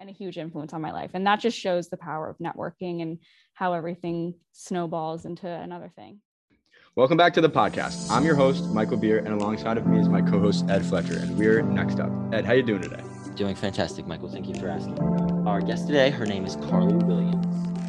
and a huge influence on my life. And that just shows the power of networking and how everything snowballs into another thing. Welcome back to the podcast. I'm your host, Michael Beer, and alongside of me is my co-host Ed Fletcher. And we're next up. Ed, how you doing today? Doing fantastic, Michael. Thank you for asking. Our guest today, her name is Carly Williams.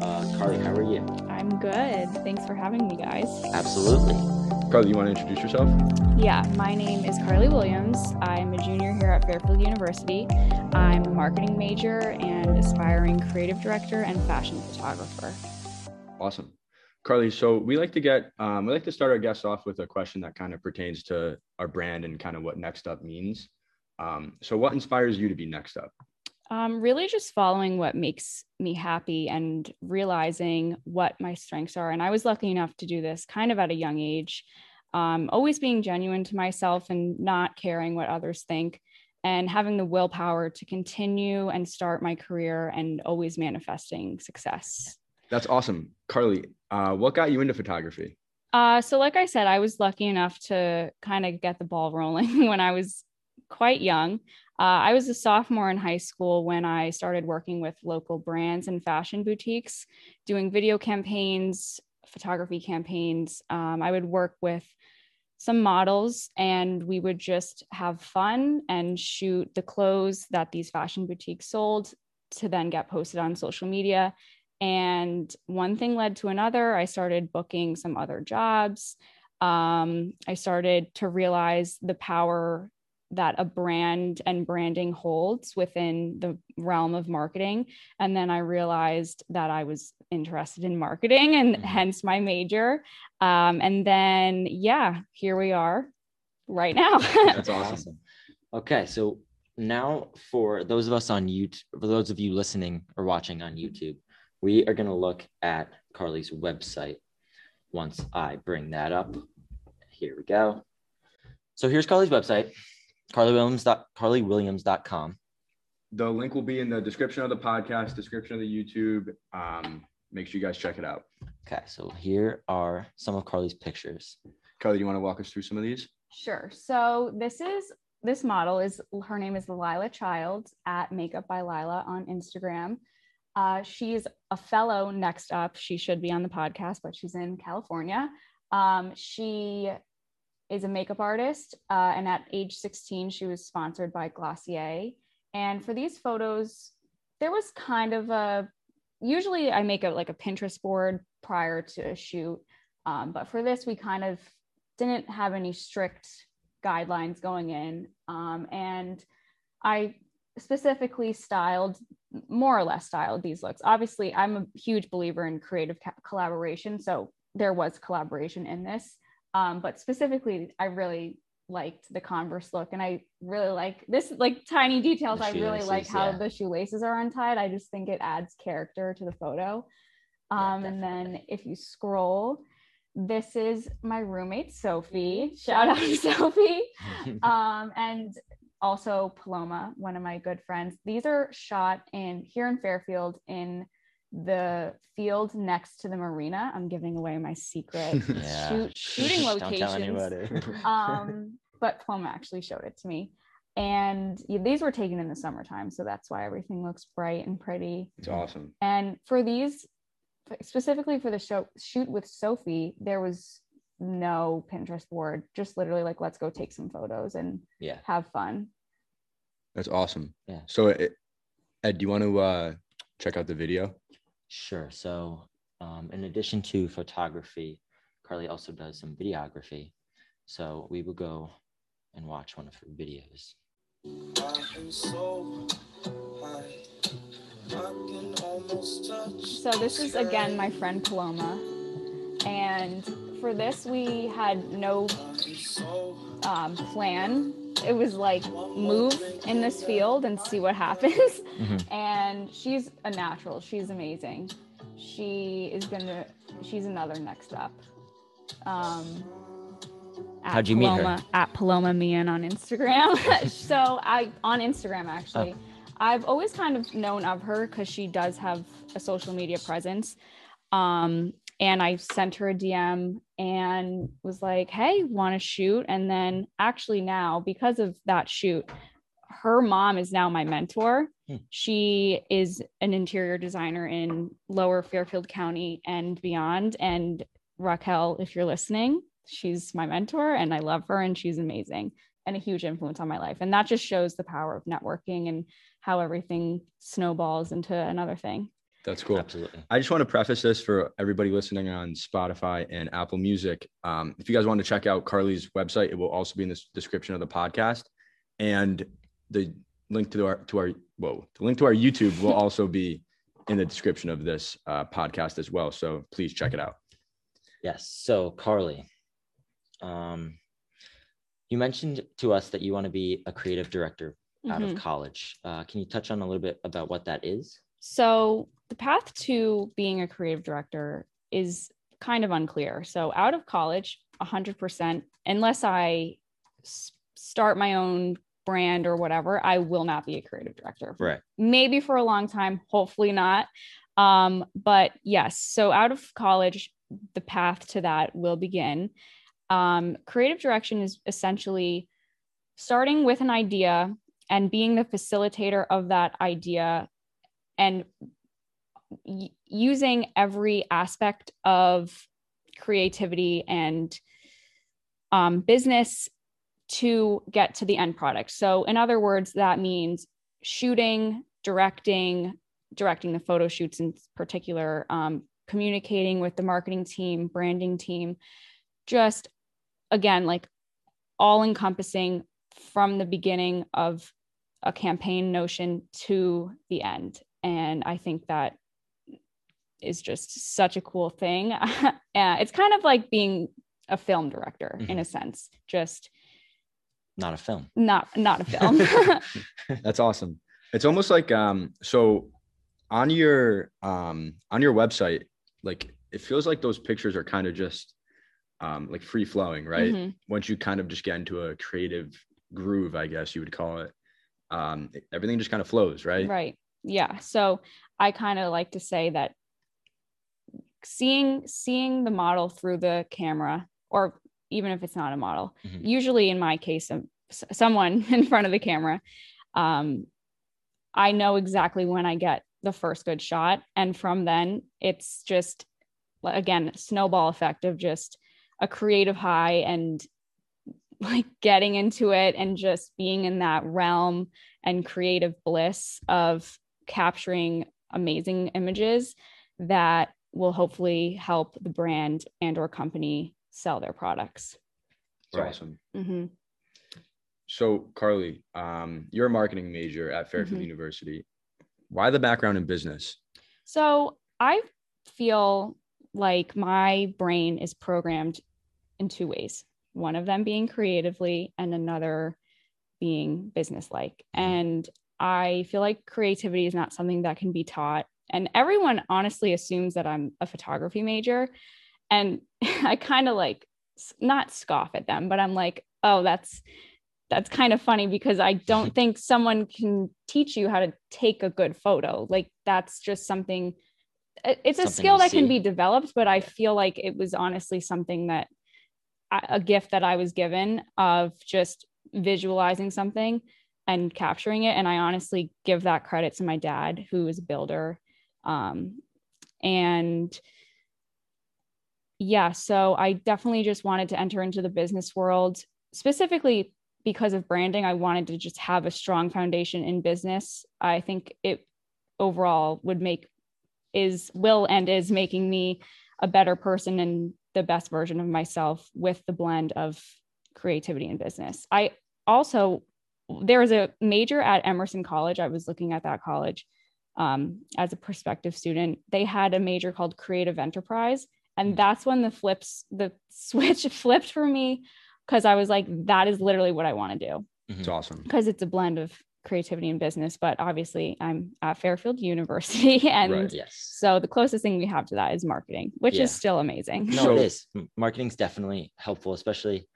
Uh, Carly, how are you? I'm good. Thanks for having me, guys. Absolutely. Carly, you want to introduce yourself? Yeah, my name is Carly Williams. I'm a junior here at Fairfield University. I'm a marketing major and aspiring creative director and fashion photographer. Awesome. Carly, so we like to get, um, we like to start our guests off with a question that kind of pertains to our brand and kind of what Next Up means. Um, so, what inspires you to be Next Up? Um, really, just following what makes me happy and realizing what my strengths are. And I was lucky enough to do this kind of at a young age, um, always being genuine to myself and not caring what others think, and having the willpower to continue and start my career and always manifesting success. That's awesome. Carly, uh, what got you into photography? Uh, so, like I said, I was lucky enough to kind of get the ball rolling when I was quite young. Uh, I was a sophomore in high school when I started working with local brands and fashion boutiques, doing video campaigns, photography campaigns. Um, I would work with some models and we would just have fun and shoot the clothes that these fashion boutiques sold to then get posted on social media and one thing led to another. I started booking some other jobs. Um, I started to realize the power that a brand and branding holds within the realm of marketing. And then I realized that I was interested in marketing and mm-hmm. hence my major. Um, and then, yeah, here we are right now. That's awesome. Okay. So now for those of us on YouTube, for those of you listening or watching on YouTube, we are going to look at Carly's website once I bring that up. Here we go. So here's Carly's website, carlywilliams.carlywilliams.com. The link will be in the description of the podcast, description of the YouTube. Um, make sure you guys check it out. Okay, so here are some of Carly's pictures. Carly, do you want to walk us through some of these? Sure. So this is this model is her name is Lila Childs at Makeup by Lila on Instagram. Uh, she's a fellow next up. She should be on the podcast, but she's in California. Um, she is a makeup artist. Uh, and at age 16, she was sponsored by Glossier. And for these photos, there was kind of a usually I make a like a Pinterest board prior to a shoot. Um, but for this, we kind of didn't have any strict guidelines going in. Um, and I specifically styled more or less styled these looks obviously i'm a huge believer in creative collaboration so there was collaboration in this um, but specifically i really liked the converse look and i really like this like tiny details. I really like how yeah. the shoelaces are untied. I just think it adds character to the photo. Um, yeah, and then if you scroll this is my roommate sophie. Shout out to sophie. Um, and also Paloma, one of my good friends. These are shot in here in Fairfield in the field next to the marina. I'm giving away my secret yeah. shoot, shooting locations. um, but Paloma actually showed it to me. And these were taken in the summertime. So that's why everything looks bright and pretty. It's awesome. And for these, specifically for the show, shoot with Sophie, there was no Pinterest board, just literally like, let's go take some photos and yeah, have fun. That's awesome. Yeah. So, Ed, do you want to uh, check out the video? Sure. So, um, in addition to photography, Carly also does some videography. So, we will go and watch one of her videos. So, this is again my friend Paloma. And for this, we had no um, plan. It was like move in this field and see what happens. Mm-hmm. And she's a natural. She's amazing. She is gonna. She's another next up. Um, How'd you Paloma, meet her? At Paloma Mian on Instagram. so I on Instagram actually. Oh. I've always kind of known of her because she does have a social media presence. Um, and I sent her a DM and was like, "Hey, want to shoot?" And then actually now because of that shoot, her mom is now my mentor. Hmm. She is an interior designer in lower Fairfield County and beyond. And Raquel, if you're listening, she's my mentor and I love her and she's amazing and a huge influence on my life. And that just shows the power of networking and how everything snowballs into another thing. That's cool. Absolutely. I just want to preface this for everybody listening on Spotify and Apple Music. Um, if you guys want to check out Carly's website, it will also be in the description of the podcast, and the link to our to our whoa, the link to our YouTube will also be in the description of this uh, podcast as well. So please check it out. Yes. So Carly, um, you mentioned to us that you want to be a creative director out Mhm. of college. Uh, can you touch on a little bit about what that is? So the path to being a creative director is kind of unclear. So out of college, 100%, unless I s- start my own brand or whatever, I will not be a creative director. Right. Maybe for a long time, hopefully not. Um, but yes, so out of college, the path to that will begin. Um, creative direction is essentially starting with an idea and being the facilitator of that idea and y- using every aspect of creativity and um, business to get to the end product. So, in other words, that means shooting, directing, directing the photo shoots in particular, um, communicating with the marketing team, branding team, just again, like all encompassing from the beginning of a campaign notion to the end. And I think that is just such a cool thing. yeah, it's kind of like being a film director in a sense, just Not a film. not not a film. That's awesome. It's almost like um so on your um on your website, like it feels like those pictures are kind of just um like free flowing, right? Mhm. Once you kind of just get into a creative groove, I guess you would call it. Um everything just kind of flows, right? Right. Yeah. So I kind of like to say that seeing seeing the model through the camera, or even if it's not a model, Mhm. usually in my case, s- someone in front of the camera, um, I know exactly when I get the first good shot, and from then it's just again snowball effect of just a creative high and like getting into it and just being in that realm and creative bliss of capturing amazing images that will hopefully help the brand and or company sell their products It's Right. awesome. Mhm. So Carly, um, you're a marketing major at Fairfield Mhm. University. Why the background in business? so i feel like my brain is programmed in two ways one of them being creatively and another being businesslike and i feel like creativity is not something that can be taught and everyone honestly assumes that i'm a photography major. And i kind of like not scoff at them but i'm like oh that's that's kind of funny because i don't think someone can teach you how to take a good photo. Like that's just something it- it's a skill that can be developed but i feel like it was honestly something that a gift that i was given of just visualizing something and capturing it. And i honestly give that credit to my dad who is a builder um, and yeah so i definitely just wanted to enter into the business world specifically because of branding. I wanted to just have a strong foundation in business. I think it overall would make is will and is making me a better person and the best version of myself with the blend of creativity and business. I also there was a major at emerson college. I was looking at that college um, as a prospective student they had a major called creative enterprise and that's when the flips the switch flipped for me because i was like that is literally what i want to do It's awesome. because it's a blend of creativity and business but obviously i'm at fairfield university and Right. Yes. so the closest thing we have to that is marketing which Yeah. is still amazing No, So- it is. M- Marketing's definitely helpful, especially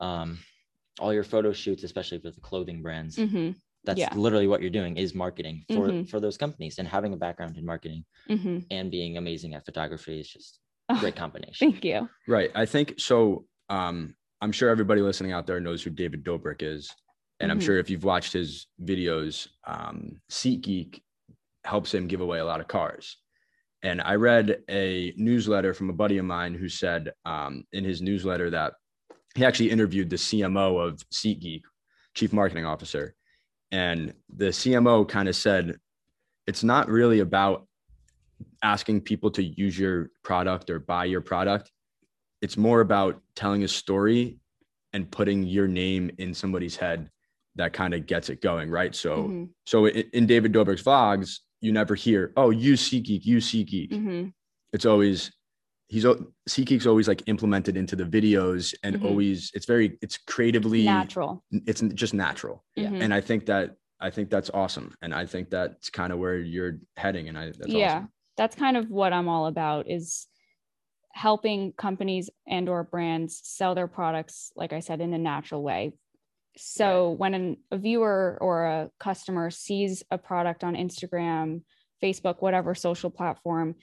um, all your photo shoots, especially for the clothing brands. Mhm, That's yeah. literally what you're doing is marketing for Mhm. for those companies and having a background in marketing mhm. and being amazing at photography is just Oh, a great combination. thank you Right. I think so. Um, I'm sure everybody listening out there knows who David Dobrik is. And I'm Mhm. sure if you've watched his videos, um, SeatGeek helps him give away a lot of cars. And I read a newsletter from a buddy of mine who said um, in his newsletter that he actually interviewed the CMO of SeatGeek, Chief Marketing Officer. And the CMO kind of said, it's not really about asking people to use your product or buy your product. It's more about telling a story and putting your name in somebody's head that kind of gets it going, right? So, Mhm. so in, David Dobrik's vlogs, you never hear, "Oh, use SeatGeek, use SeatGeek." Mhm. It's always he's SeatGeek's always like implemented into the videos, and Mhm. always it's very it's creatively natural it's just natural, Yeah. Mhm. and I think that I think that's awesome, and I think that's kind of where you're heading, and I that's yeah awesome. that's kind of what i'm all about is helping companies and or brands sell their products like i said in a natural way so when an, a viewer or a customer sees a product on instagram facebook whatever social platform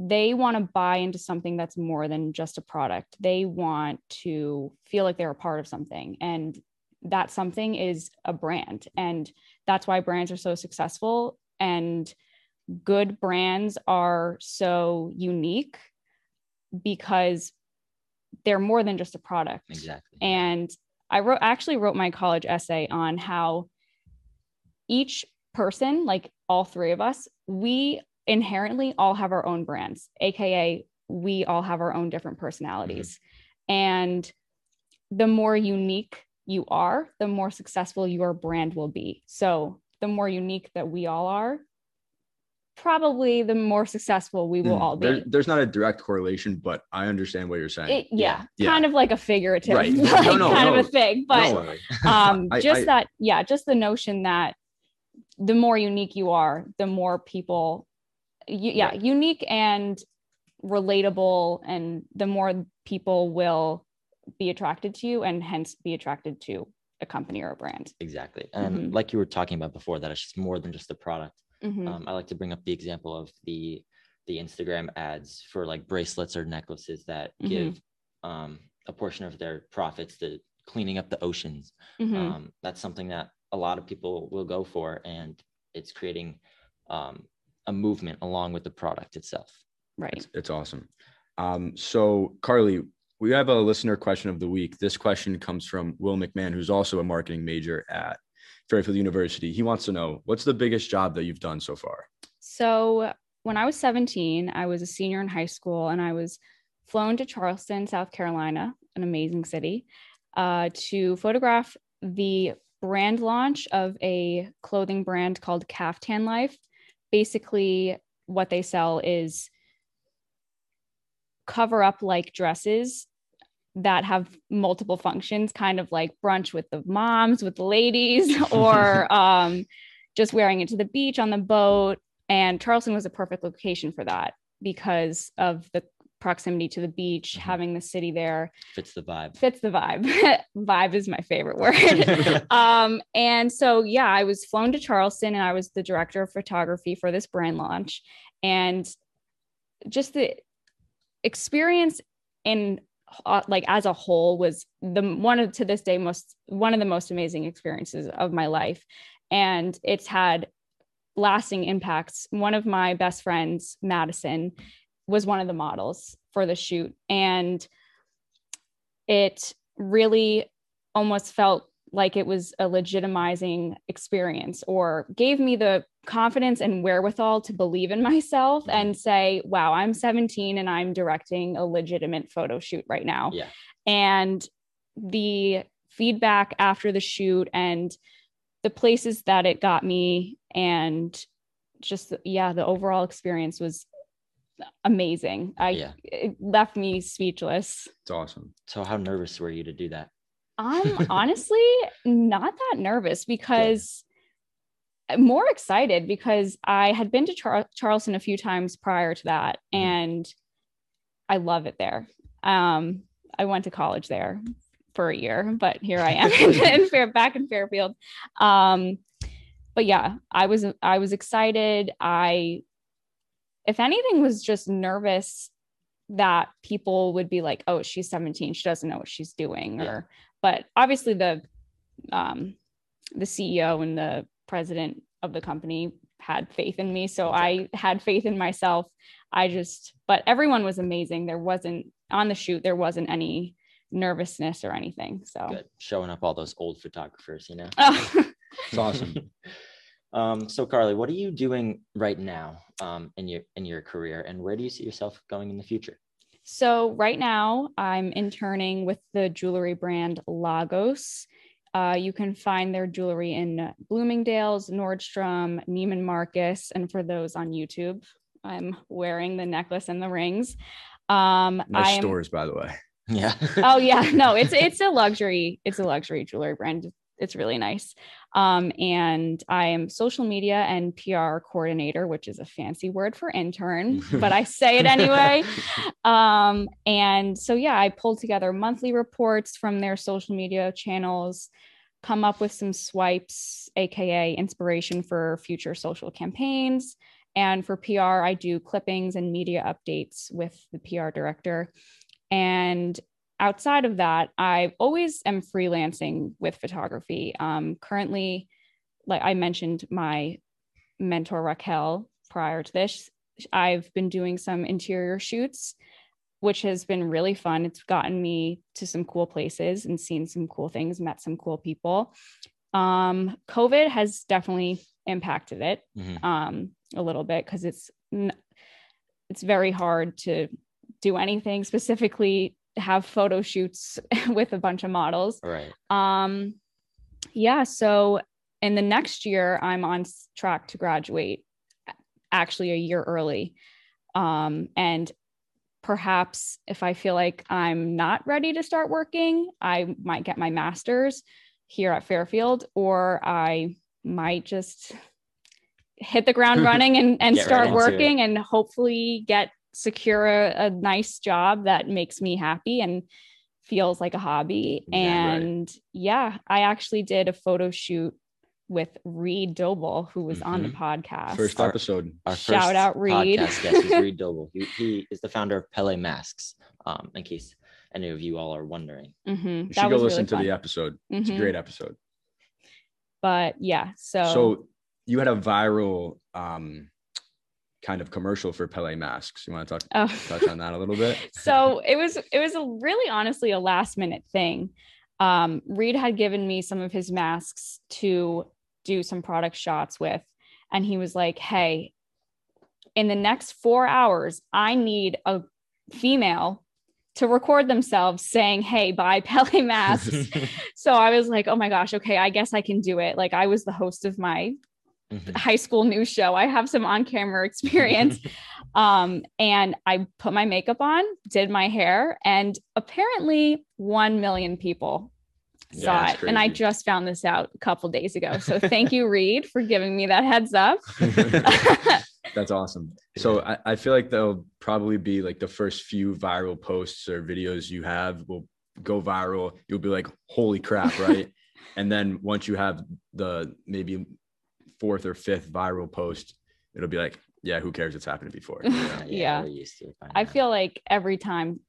they want to buy into something that's more than just a product they want to feel like they're a part of something and that something is a brand and that's why brands are so successful and good brands are so unique because they're more than just a product. Exactly. And I wrote actually wrote my college essay on how each person, like all three of us, we inherently all have our own brands, aka we all have our own different personalities. And the more unique you are, the more successful your brand will be. So the more unique that we all are, probably the more successful we will Mm, all be. there- there's not a direct correlation, but I understand what you're saying. It- yeah, Yeah. kind of like a figurative, Right. like, No, no, kind no. of a thing. But um, I- just I- that, yeah, just the notion that the more unique you are, the more people, yeah, Right. unique and relatable, and the more people will be attracted to you, and hence be attracted to a company or a brand. exactly. And Mhm. like you were talking about before, that it's just more than just a product. Mhm. Um, I like to bring up the example of the the Instagram ads for like bracelets or necklaces that Mhm. give um, a portion of their profits to cleaning up the oceans. Mhm. Um, that's something that a lot of people will go for, and it's creating um, a movement along with the product itself. right. It's, it's awesome. Um, so Carly, we have a listener question of the week. This question comes from Will McMahon, who's also a marketing major at Fairfield University. He wants to know what's the biggest job that you've done so far? So when I was 17, I was a senior in high school and I was flown to Charleston, South Carolina, an amazing city, uh, to photograph the brand launch of a clothing brand called Caftan Life. Basically, what they sell is cover up like dresses that have multiple functions, kind of like brunch with the moms, with the ladies, or um, just wearing it to the beach on the boat. And Charleston was a perfect location for that because of the proximity to the beach, Mhm. having the city there Fits the vibe. fits the vibe. vibe is my favorite word. um, and so, yeah, I was flown to Charleston and I was the director of photography for this brand launch. And just the experience in uh, like as a whole was the one of to this day most one of the most amazing experiences of my life and it's had lasting impacts one of my best friends madison was one of the models for the shoot and it really almost felt like it was a legitimizing experience or gave me the confidence and wherewithal to believe in myself Mhm. and say, wow, I'm 17 and I'm directing a legitimate photo shoot right now. Yeah. And the feedback after the shoot and the places that it got me and just yeah the overall experience was amazing i Yeah. it left me speechless It's awesome. So how nervous were you to do that? I'm honestly not that nervous because I'm more excited because I had been to Char- Charleston a few times prior to that Mhm. and I love it there. Um, I went to college there for a year, but here I am in Fair back in Fairfield. Um, but yeah, I was I was excited. I if anything was just nervous that people would be like, "Oh, she's 17, she doesn't know what she's doing," Yeah. or but obviously the um the CEO and the president of the company had faith in me. So I had faith in myself. I just, but everyone was amazing. There wasn't on the shoot, there wasn't any nervousness or anything. So Good. Showing up all those old photographers, you know. It's awesome. um, so Carly, what are you doing right now um, in your in your career, and where do you see yourself going in the future? So right now I'm interning with the jewelry brand Lagos. Uh, you can find their jewelry in Bloomingdale's, Nordstrom, Neiman Marcus, and for those on YouTube, I'm wearing the necklace and the rings. Um, I Nice am- stores, by the way. Yeah. oh yeah no it's it's a luxury it's a luxury jewelry brand it's really nice. Um and i am social media and pr coordinator which is a fancy word for intern but i say it anyway. Um and so yeah i pulled together monthly reports from their social media channels come up with some swipes aka inspiration for future social campaigns. And for pr i do clippings and media updates with the pr director. And outside of that, I always am freelancing with photography. Um, currently, like I mentioned, my mentor Raquel prior to this, I've been doing some interior shoots, which has been really fun. It's gotten me to some cool places and seen some cool things, met some cool people. Um, COVID has definitely impacted it Mhm. um, a little bit because it's n- it's very hard to do anything specifically have photo shoots with a bunch of models. Right. um yeah so in the next year i'm on track to graduate actually a year early. Um and perhaps if i feel like i'm not ready to start working i might get my master's here at fairfield or i might just hit the ground running and, and right start working and hopefully get secure a, a nice job that makes me happy and feels like a hobby. Yeah, right. and yeah, I actually did a photo shoot with Reed Doble, who was on the podcast. First Our- episode. Our Shout first out Reed. Podcast guest is Reed Doble. He, he is the founder of Pele Masks. Um, in case any of you all are wondering. Mhm, You that should go was listen really to fun. the episode. It's a Mhm. great episode. But yeah, so, So you had a viral um kind of commercial for Pele masks. You want to talk oh. touch on that a little bit? so it was it was a really honestly a last minute thing um reed had given me some of his masks to do some product shots with and he was like hey in the next four hours i need a female to record themselves saying hey buy pele masks so i was like oh my gosh okay i guess i can do it like i was the host of my Mhm. high school news show. I have some on camera experience. um, and I put my makeup on, did my hair, and apparently 1 million people saw that's it. And I just found this out a couple days ago. So thank you, Reed, for giving me that heads up. That's awesome. So I, I feel like they'll probably be like the first few viral posts or videos you have will go viral. You'll be like, holy crap, right? and then once you have the maybe fourth or fifth viral post, it'll be like, yeah, who cares? It's happened before. you know? yeah, Yeah. we're used to it I now. feel like every time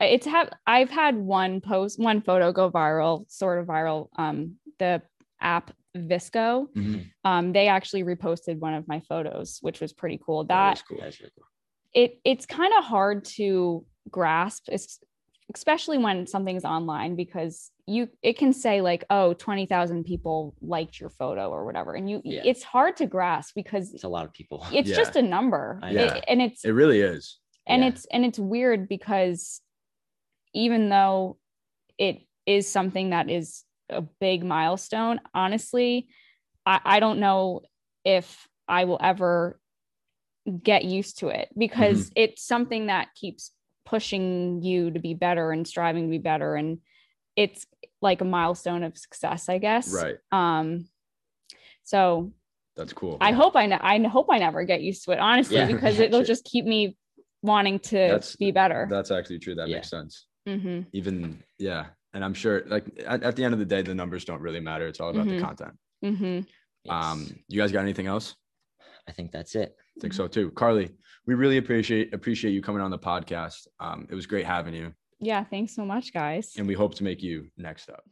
it's have I've had one post, one photo go viral, sort of viral. Um, the app VSCO, Mhm. um, they actually reposted one of my photos, which was pretty cool. That That is cool. That's cool. it it's kind of hard to grasp it's, especially when something's online because you it can say like oh 20,000 people liked your photo or whatever and you Yeah. it's hard to grasp because It's a lot of people. it's Yeah. just a number I It- and it's It really is. and Yeah. it's and it's weird because even though it is something that is a big milestone honestly i, I don't know if i will ever get used to it because mm-hmm. it's something that keeps pushing you to be better and striving to be better and it's like a milestone of success i guess Right. um so That's cool. I hope I ne- I hope I never get used to it, honestly, Yeah. because it'll just keep me wanting to That's- be better. That's actually true. That Yeah. makes sense. hmm Even yeah. And I'm sure like at, at the end of the day, the numbers don't really matter. It's all about Mhm. the content. hmm Yes. Um, you guys got anything else? I think that's it. I think so too. Carly, we really appreciate appreciate you coming on the podcast. Um, it was great having you, Yeah. Thanks so much, guys. and we hope to make you next up.